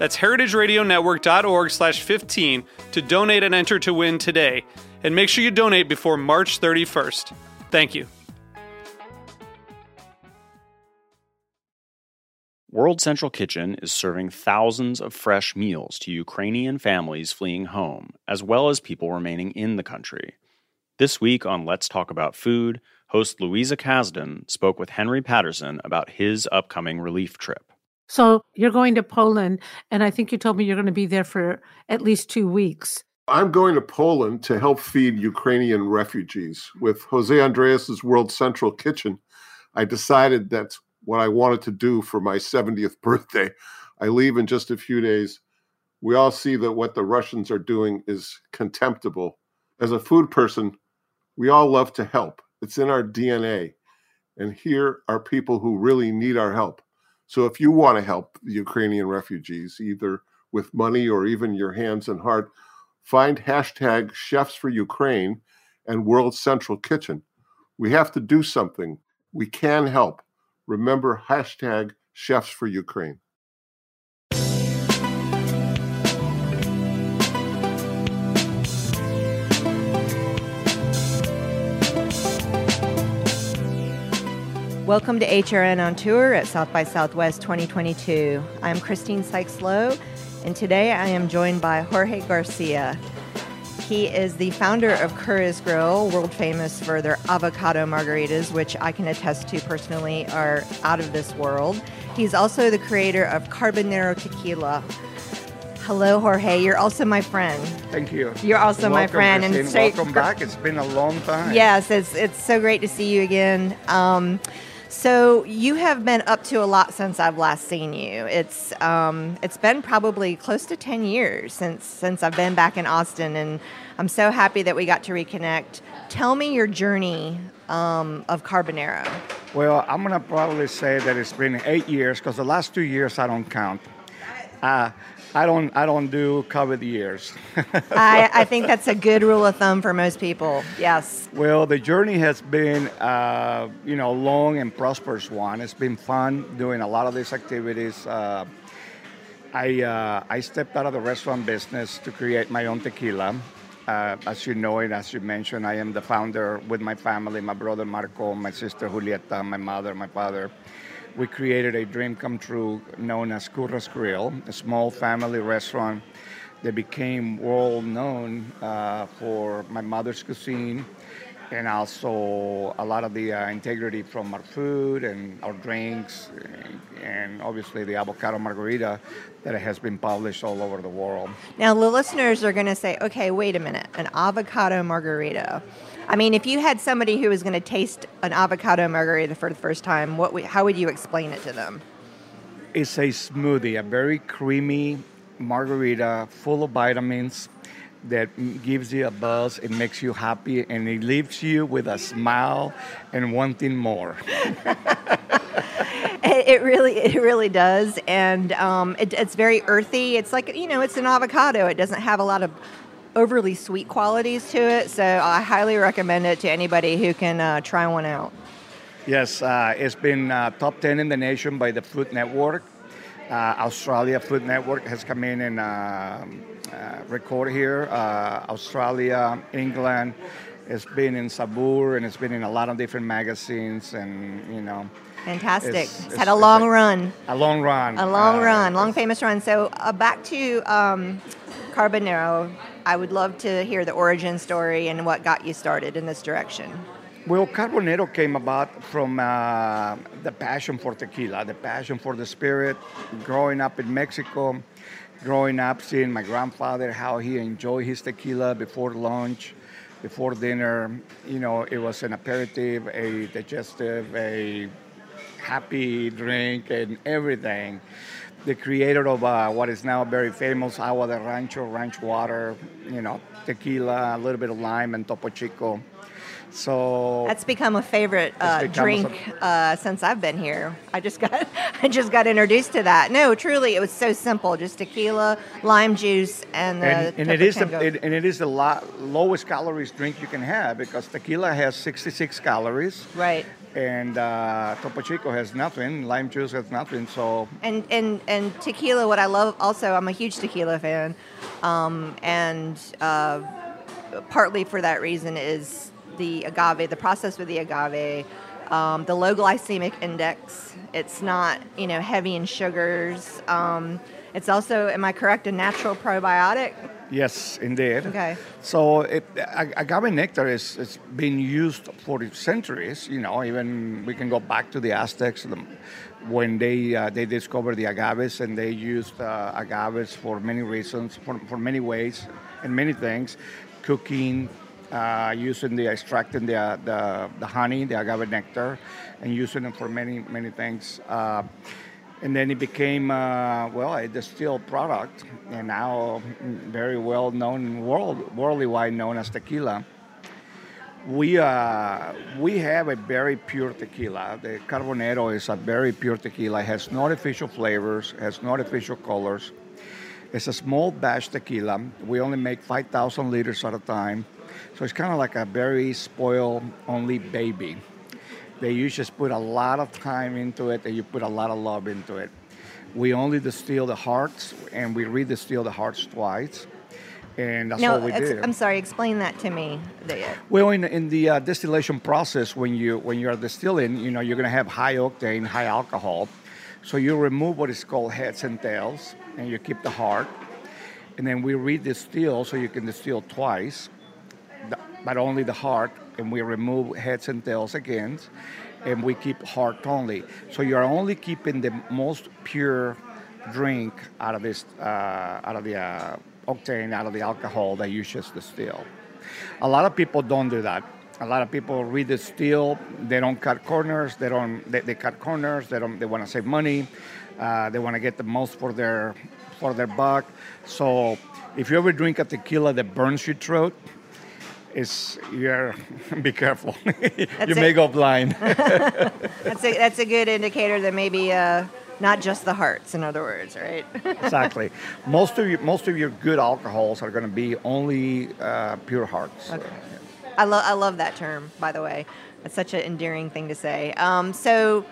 That's heritageradionetwork.org slash 15 to donate and enter to win today. And make sure you donate before March 31st. Thank you. World Central Kitchen is serving thousands of fresh meals to Ukrainian families fleeing home, as well as people remaining in the country. This week on Let's Talk About Food, host Louisa Kasdon spoke with Henry Patterson about his upcoming relief trip. So you're going to Poland, and I think you told me you're going to be there for at least two weeks. I'm going to Poland to help feed Ukrainian refugees. With Jose Andrés's World Central Kitchen, I decided that's what I wanted to do for my 70th birthday. I leave in just a few days. We all see that what the Russians are doing is contemptible. As a food person, we all love to help. It's in our DNA. And here are people who really need our help. So if you want to help the Ukrainian refugees, either with money or even your hands and heart, find hashtag Chefs for Ukraine and World Central Kitchen. We have to do something. We can help. Remember hashtag Chefs for Ukraine. Welcome to HRN on Tour at South by Southwest 2022. I'm Christine Sykes Lowe, and today I am joined by Jorge Garcia. He is the founder of Curra's Grill, world famous for their avocado margaritas, which I can attest to personally are out of this world. He's also the creator of Carbonero Tequila. Hello, Jorge. You're also my friend. Thank you. You're also welcome, my friend. Christine. And so, welcome back. It's been a long time. Yes, it's it's so great to see you again. Um, so you have been up to a lot since I've last seen you. It's um, it's been probably close to ten years since since I've been back in Austin, and I'm so happy that we got to reconnect. Tell me your journey um, of Carbonero. Well, I'm gonna probably say that it's been eight years because the last two years I don't count. Uh, I don't. I don't do COVID years. I, I think that's a good rule of thumb for most people. Yes. well, the journey has been, uh, you know, long and prosperous one. It's been fun doing a lot of these activities. Uh, I uh, I stepped out of the restaurant business to create my own tequila. Uh, as you know and as you mentioned, I am the founder with my family, my brother Marco, my sister Julieta, my mother, my father. We created a dream come true known as Curra's Grill, a small family restaurant that became world known uh, for my mother's cuisine and also a lot of the uh, integrity from our food and our drinks and, and obviously the avocado margarita that has been published all over the world. Now the listeners are going to say, "Okay, wait a minute, an avocado margarita." I mean, if you had somebody who was going to taste an avocado margarita for the first time, what would- how would you explain it to them? It's a smoothie, a very creamy margarita full of vitamins that gives you a buzz, it makes you happy, and it leaves you with a smile and wanting more. It, it really, it really does, and um, it, it's very earthy. It's like you know, it's an avocado. It doesn't have a lot of overly sweet qualities to it, so I highly recommend it to anybody who can uh, try one out. Yes, uh, it's been uh, top 10 in the nation by the Food Network. Uh, Australia Food Network has come in and uh, uh, record here. Uh, Australia, England, it's been in Saveur and it's been in a lot of different magazines and, you know, Fantastic. It's- It's, had a it's long a- run. a long run. A long Uh, run, long famous run. So uh, back to um, Carbonero. I would love to hear the origin story and what got you started in this direction. Well, Carbonero came about from uh, the passion for tequila, the passion for the spirit. Growing up in Mexico, growing up seeing my grandfather how he enjoyed his tequila before lunch, before dinner. You know, it was an aperitif, a digestive, a happy drink, and everything. The creator of uh, what is now very famous agua de rancho, ranch water, you know, tequila, a little bit of lime, and topo chico. So That's become a favorite uh, become a- drink uh, since I've been here. I just got I just got introduced to that. No, truly, it was so simple: just tequila, lime juice, and the and, and it is the it, and it is the lo- lowest calories drink you can have because tequila has 66 calories right. And uh, Topo Chico has nothing, lime juice has nothing. So And and and tequila. What I love also, I'm a huge tequila fan, um, and uh, partly for that reason is the agave, the process with the agave, um, the low glycemic index. It's not you know heavy in sugars. Um, it's also, am I correct, a natural probiotic? yes, indeed. Okay. So it, agave nectar is it's been used for centuries. You know, even we can go back to the Aztecs when they uh, they discovered the agaves and they used uh, agaves for many reasons, for, for many ways and many things, cooking. Uh, using the extracting the, uh, the the honey, the agave nectar, and using it for many many things. And then it became uh, well a distilled product, and now very well known world worldly wide known as tequila. We uh, we have a very pure tequila. The Carbonero is a very pure tequila. It has no artificial flavors, has no artificial colors. It's a small batch tequila. We only make 5,000 liters at a time, so it's kind of like a very spoiled only baby that you just put a lot of time into it and you put a lot of love into it. We only distill the hearts and we redistill the hearts twice. And that's no, all we ex- do. I'm sorry. Explain that to me. Well, in, in the uh, distillation process, when you when you are distilling, you know you're going to have high octane, high alcohol. So you remove what is called heads and tails, and you keep the heart. And then we redistill, so you can distill twice, the- but only the heart. And we remove heads and tails again, and we keep heart only. So you are only keeping the most pure drink out of this, uh, out of the uh, octane, out of the alcohol that you just distill. A lot of people don't do that. A lot of people redistill. They don't cut corners. They don't. They, they cut corners. They don't. They want to save money. Uh, they want to get the most for their for their buck. So if you ever drink a tequila that burns your throat, it's you're be careful. you may go blind. That's a that's a good indicator that maybe uh, not just the hearts. In other words, right? exactly. Most of your most of your good alcohols are going to be only uh, pure hearts. Okay. I love I love that term. By the way, that's such an endearing thing to say. Um, so,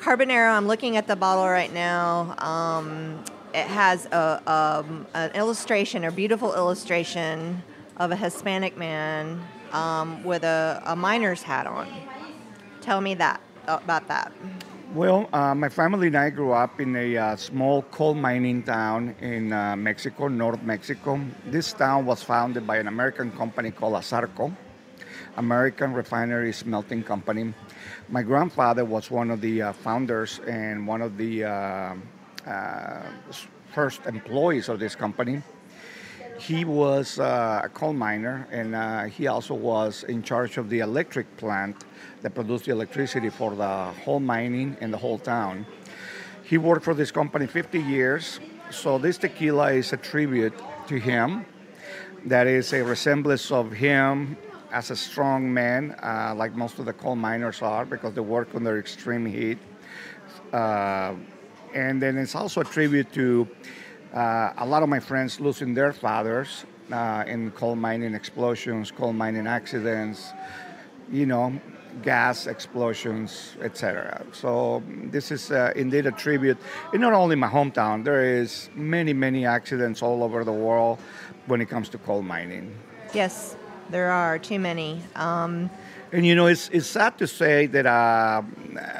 Carbonero. I'm looking at the bottle right now. Um, it has a, um, an illustration, a beautiful illustration of a Hispanic man um, with a, a miner's hat on. Tell me that about that. Well, uh, my family and I grew up in a uh, small coal mining town in uh, Mexico, North Mexico. This town was founded by an American company called Asarco, American Refinery Smelting Company. My grandfather was one of the uh, founders and one of the uh, uh, first employees of this company. He was uh, a coal miner, and uh, he also was in charge of the electric plant that produced the electricity for the whole mining and the whole town. He worked for this company 50 years, so this tequila is a tribute to him. That is a resemblance of him as a strong man, uh, like most of the coal miners are, because they work under extreme heat. Uh, and then it's also a tribute to uh, a lot of my friends losing their fathers uh, in coal mining explosions, coal mining accidents, you know, gas explosions, etc. So this is uh, indeed a tribute. And not only my hometown, there is many, many accidents all over the world when it comes to coal mining. Yes, There are too many. Um, And you know, it's, it's sad to say that uh,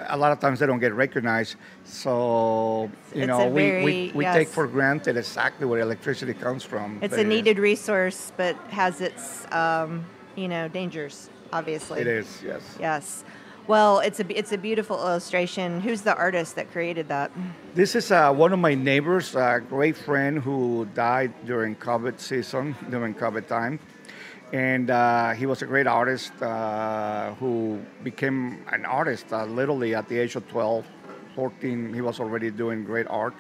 a lot of times they don't get recognized. So, you It's know, we, very- we, we take for granted exactly where electricity comes from. it's a needed resource, but has its, um, you know, dangers, obviously. It is, yes. Yes. Well, it's a it's a beautiful illustration. Who's the artist that created that? This is uh, one of my neighbors, a great friend who died during COVID season, during COVID time. And uh, he was a great artist uh, who became an artist uh, literally at the age of 12, 14. He was already doing great art.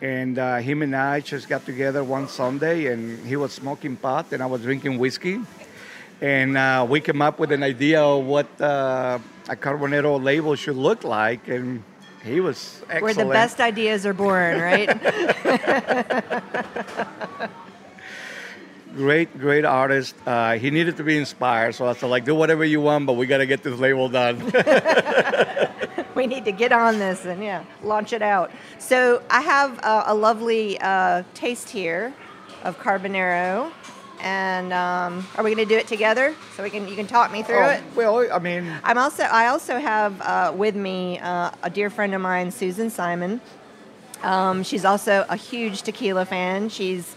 And uh, him and I just got together one Sunday, and he was smoking pot, and I was drinking whiskey. And uh, we came up with an idea of what uh, a Carbonero label should look like, and he was excellent. Where the best ideas are born, right? Great, great artist. Uh, he needed to be inspired, so I said, like, do whatever you want, but we got to get this label done. we need to get on this and yeah, launch it out. So I have a, a lovely uh, taste here of carbonero, and um, are we going to do it together? So we can you can talk me through Oh, it. well, I mean, I'm also I also have uh, with me uh, a dear friend of mine, Susan Simon. Um, she's also a huge tequila fan. She's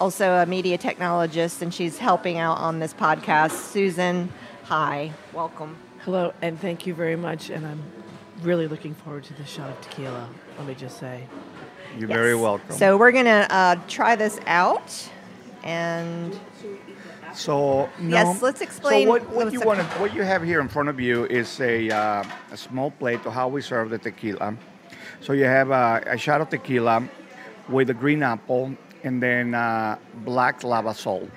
also a media technologist, and she's helping out on this podcast. Susan, hi, welcome. Hello, and thank you very much. And I'm really looking forward to the shot of tequila. Let me just say. you're very welcome. So we're gonna uh, try this out, and So no. Yes, let's explain So what, what you want to what you have here in front of you is a, uh, a small plate of how we serve the tequila. So you have a, a shot of tequila with a green apple and then uh, black lava salt.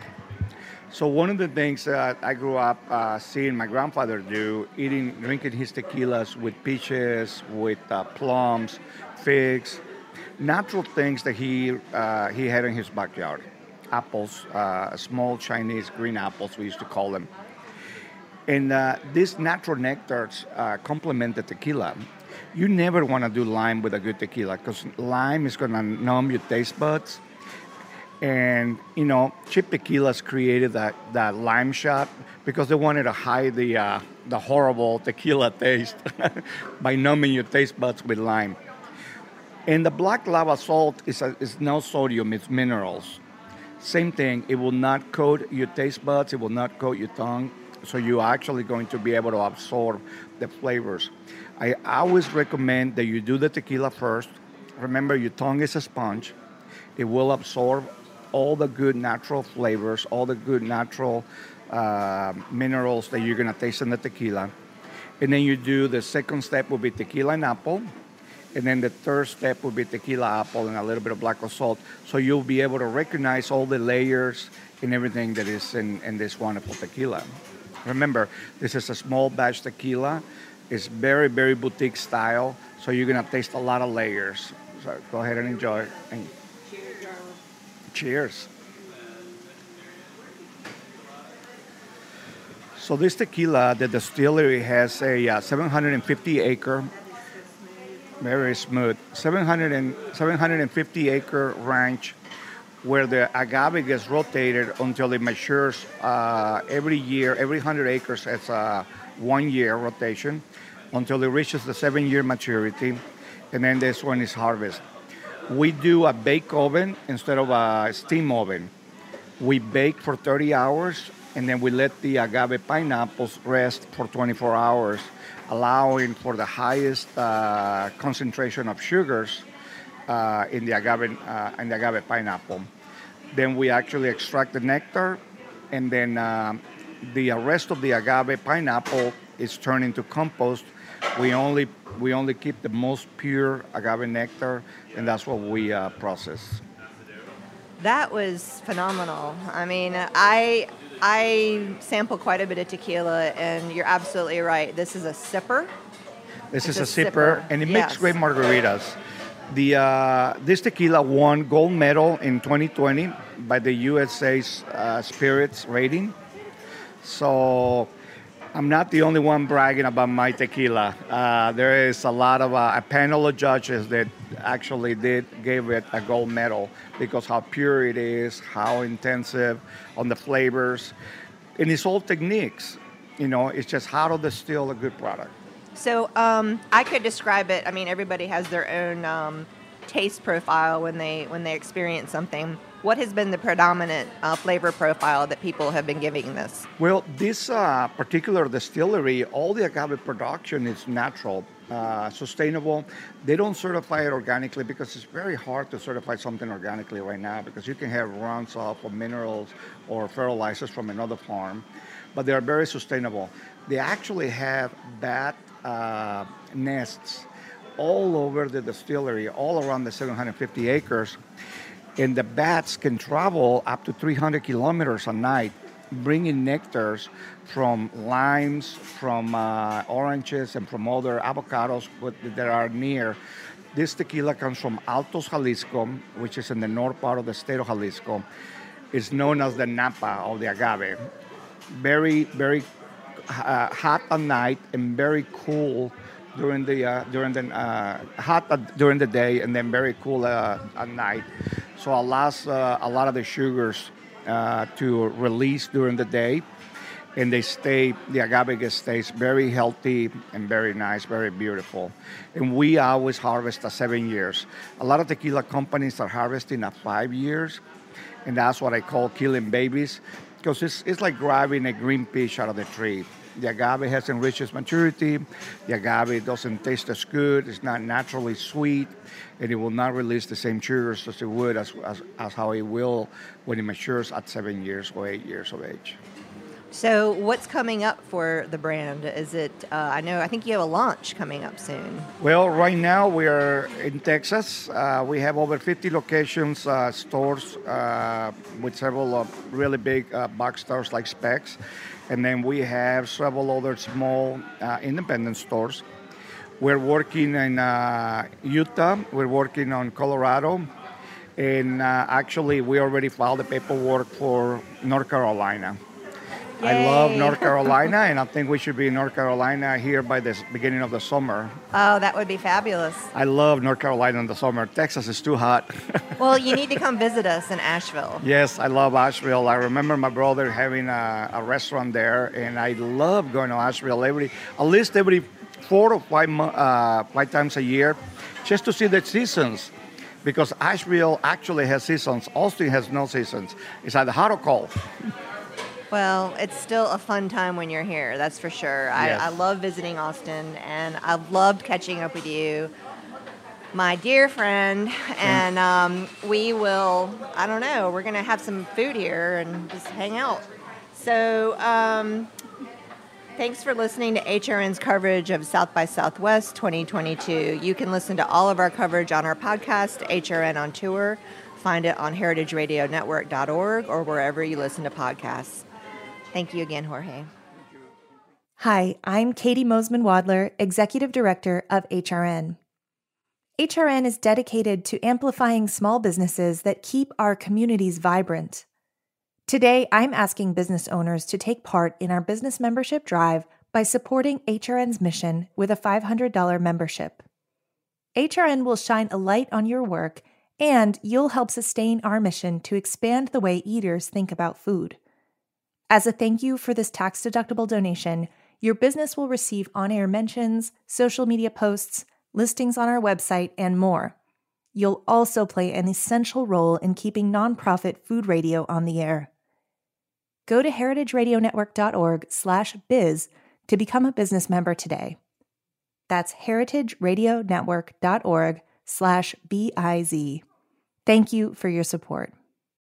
So one of the things that I grew up uh, seeing my grandfather do, eating, drinking his tequilas with peaches, with uh, plums, figs, natural things that he uh, he had in his backyard, apples, uh, small Chinese green apples we used to call them, and uh, these natural nectars complement the tequila. You never want to do lime with a good tequila because lime is going to numb your taste buds and you know cheap tequilas created that, that lime shot because they wanted to hide the uh, the horrible tequila taste by numbing your taste buds with lime. And the black lava salt is, a, is no sodium it's minerals. Same thing it will not coat your taste buds it will not coat your tongue so you're actually going to be able to absorb the flavors. I always recommend that you do the tequila first. Remember your tongue is a sponge. It will absorb all the good natural flavors, all the good natural uh, minerals that you're gonna taste in the tequila. And then you do the second step will be tequila and apple. And then the third step will be tequila, apple, and a little bit of black salt. So you'll be able to recognize all the layers and everything that is in, in this wonderful tequila. Remember, this is a small batch tequila. It's very, very boutique style. So you're gonna taste a lot of layers. So go ahead and enjoy. Cheers. So this tequila, the distillery has a uh, 750 acre, very smooth, 700 and, 750 acre ranch where the agave gets rotated until it matures uh, every year, every 100 acres as a one year rotation until it reaches the seven year maturity, and then this one is harvest. We do a bake oven instead of a steam oven. We bake for 30 hours and then we let the agave pineapples rest for 24 hours, allowing for the highest uh, concentration of sugars uh, in the agave uh, in the agave pineapple. Then we actually extract the nectar, and then um, the rest of the agave pineapple is turned into compost. We only we only keep the most pure agave nectar, and that's what we uh, process. That was phenomenal. I mean, I I sample quite a bit of tequila, and you're absolutely right. This is a sipper. This It's is a a sipper, sipper, and it yes. makes great margaritas. The uh, this tequila won gold medal in 2020 by the USA's uh, Spirits rating. So I'm not the only one bragging about my tequila. Uh, there is a lot of uh, a panel of judges that actually did gave it a gold medal because how pure it is, how intensive on the flavors. And it's all techniques. You know, it's just how to distill a good product. So um, I could describe it. I mean, everybody has their own um, taste profile when they when they experience something. What has been the predominant uh, flavor profile that people have been giving this? Well, this uh, particular distillery, all the agave production is natural, uh, sustainable. They don't certify it organically because it's very hard to certify something organically right now because you can have runs off of minerals or fertilizers from another farm, but they are very sustainable. They actually have bat uh, nests all over the distillery, all around the 750 acres and the bats can travel up to 300 kilometers a night bringing nectars from limes, from uh, oranges, and from other avocados that are near. This tequila comes from Altos, Jalisco, which is in the north part of the state of Jalisco. It's known as the Napa of the agave. Very, very uh, hot at night and very cool during the uh, during the uh, hot during the day and then very cool uh, at night. So allows uh, a lot of the sugars uh, to release during the day, and they stay. The agave stays very healthy and very nice, very beautiful. And we always harvest at seven years. A lot of tequila companies are harvesting at five years, and that's what I call killing babies, because it's, it's like grabbing a green peach out of the tree. The agave hasn't reached its maturity. The agave doesn't taste as good. It's not naturally sweet, and it will not release the same sugars as it would as, as, as how it will when it matures at seven years or eight years of age. So, what's coming up for the brand? Is it? Uh, I know. I think you have a launch coming up soon. Well, right now we are in Texas. Uh, we have over 50 locations, uh, stores uh, with several really big uh, box stores like Spec's, and then we have several other small uh, independent stores. We're working in uh, Utah, we're working on Colorado, and uh, actually, we already filed the paperwork for North Carolina. Yay. I love North Carolina, and I think we should be in North Carolina here by the beginning of the summer. Oh, that would be fabulous. I love North Carolina in the summer. Texas is too hot. well, you need to come visit us in Asheville. Yes, I love Asheville. I remember my brother having a, a restaurant there, and I love going to Asheville every, at least every four or five, uh, five times a year, just to see the seasons because Asheville actually has seasons. Austin has no seasons. It's either hot or cold. Well, it's still a fun time when you're here, that's for sure. Yes. I, I love visiting Austin, and I've loved catching up with you, my dear friend. And um, we will, I don't know, we're going to have some food here and just hang out. So, um, thanks for listening to HRN's coverage of South by Southwest 2022. You can listen to all of our coverage on our podcast, HRN on Tour. Find it on heritageradionetwork.org or wherever you listen to podcasts. Thank you again, Jorge. Hi, I'm Caity Moseman Wadler, Executive Director of HRN. HRN is dedicated to amplifying small businesses that keep our communities vibrant. Today, I'm asking business owners to take part in our business membership drive by supporting HRN's mission with a $500 membership. HRN will shine a light on your work, and you'll help sustain our mission to expand the way eaters think about food. As a thank you for this tax deductible donation, your business will receive on air mentions, social media posts, listings on our website, and more. You'll also play an essential role in keeping nonprofit food radio on the air. Go to heritageradionetwork.org/biz to become a business member today. That's heritageradionetwork.org/biz. Thank you for your support.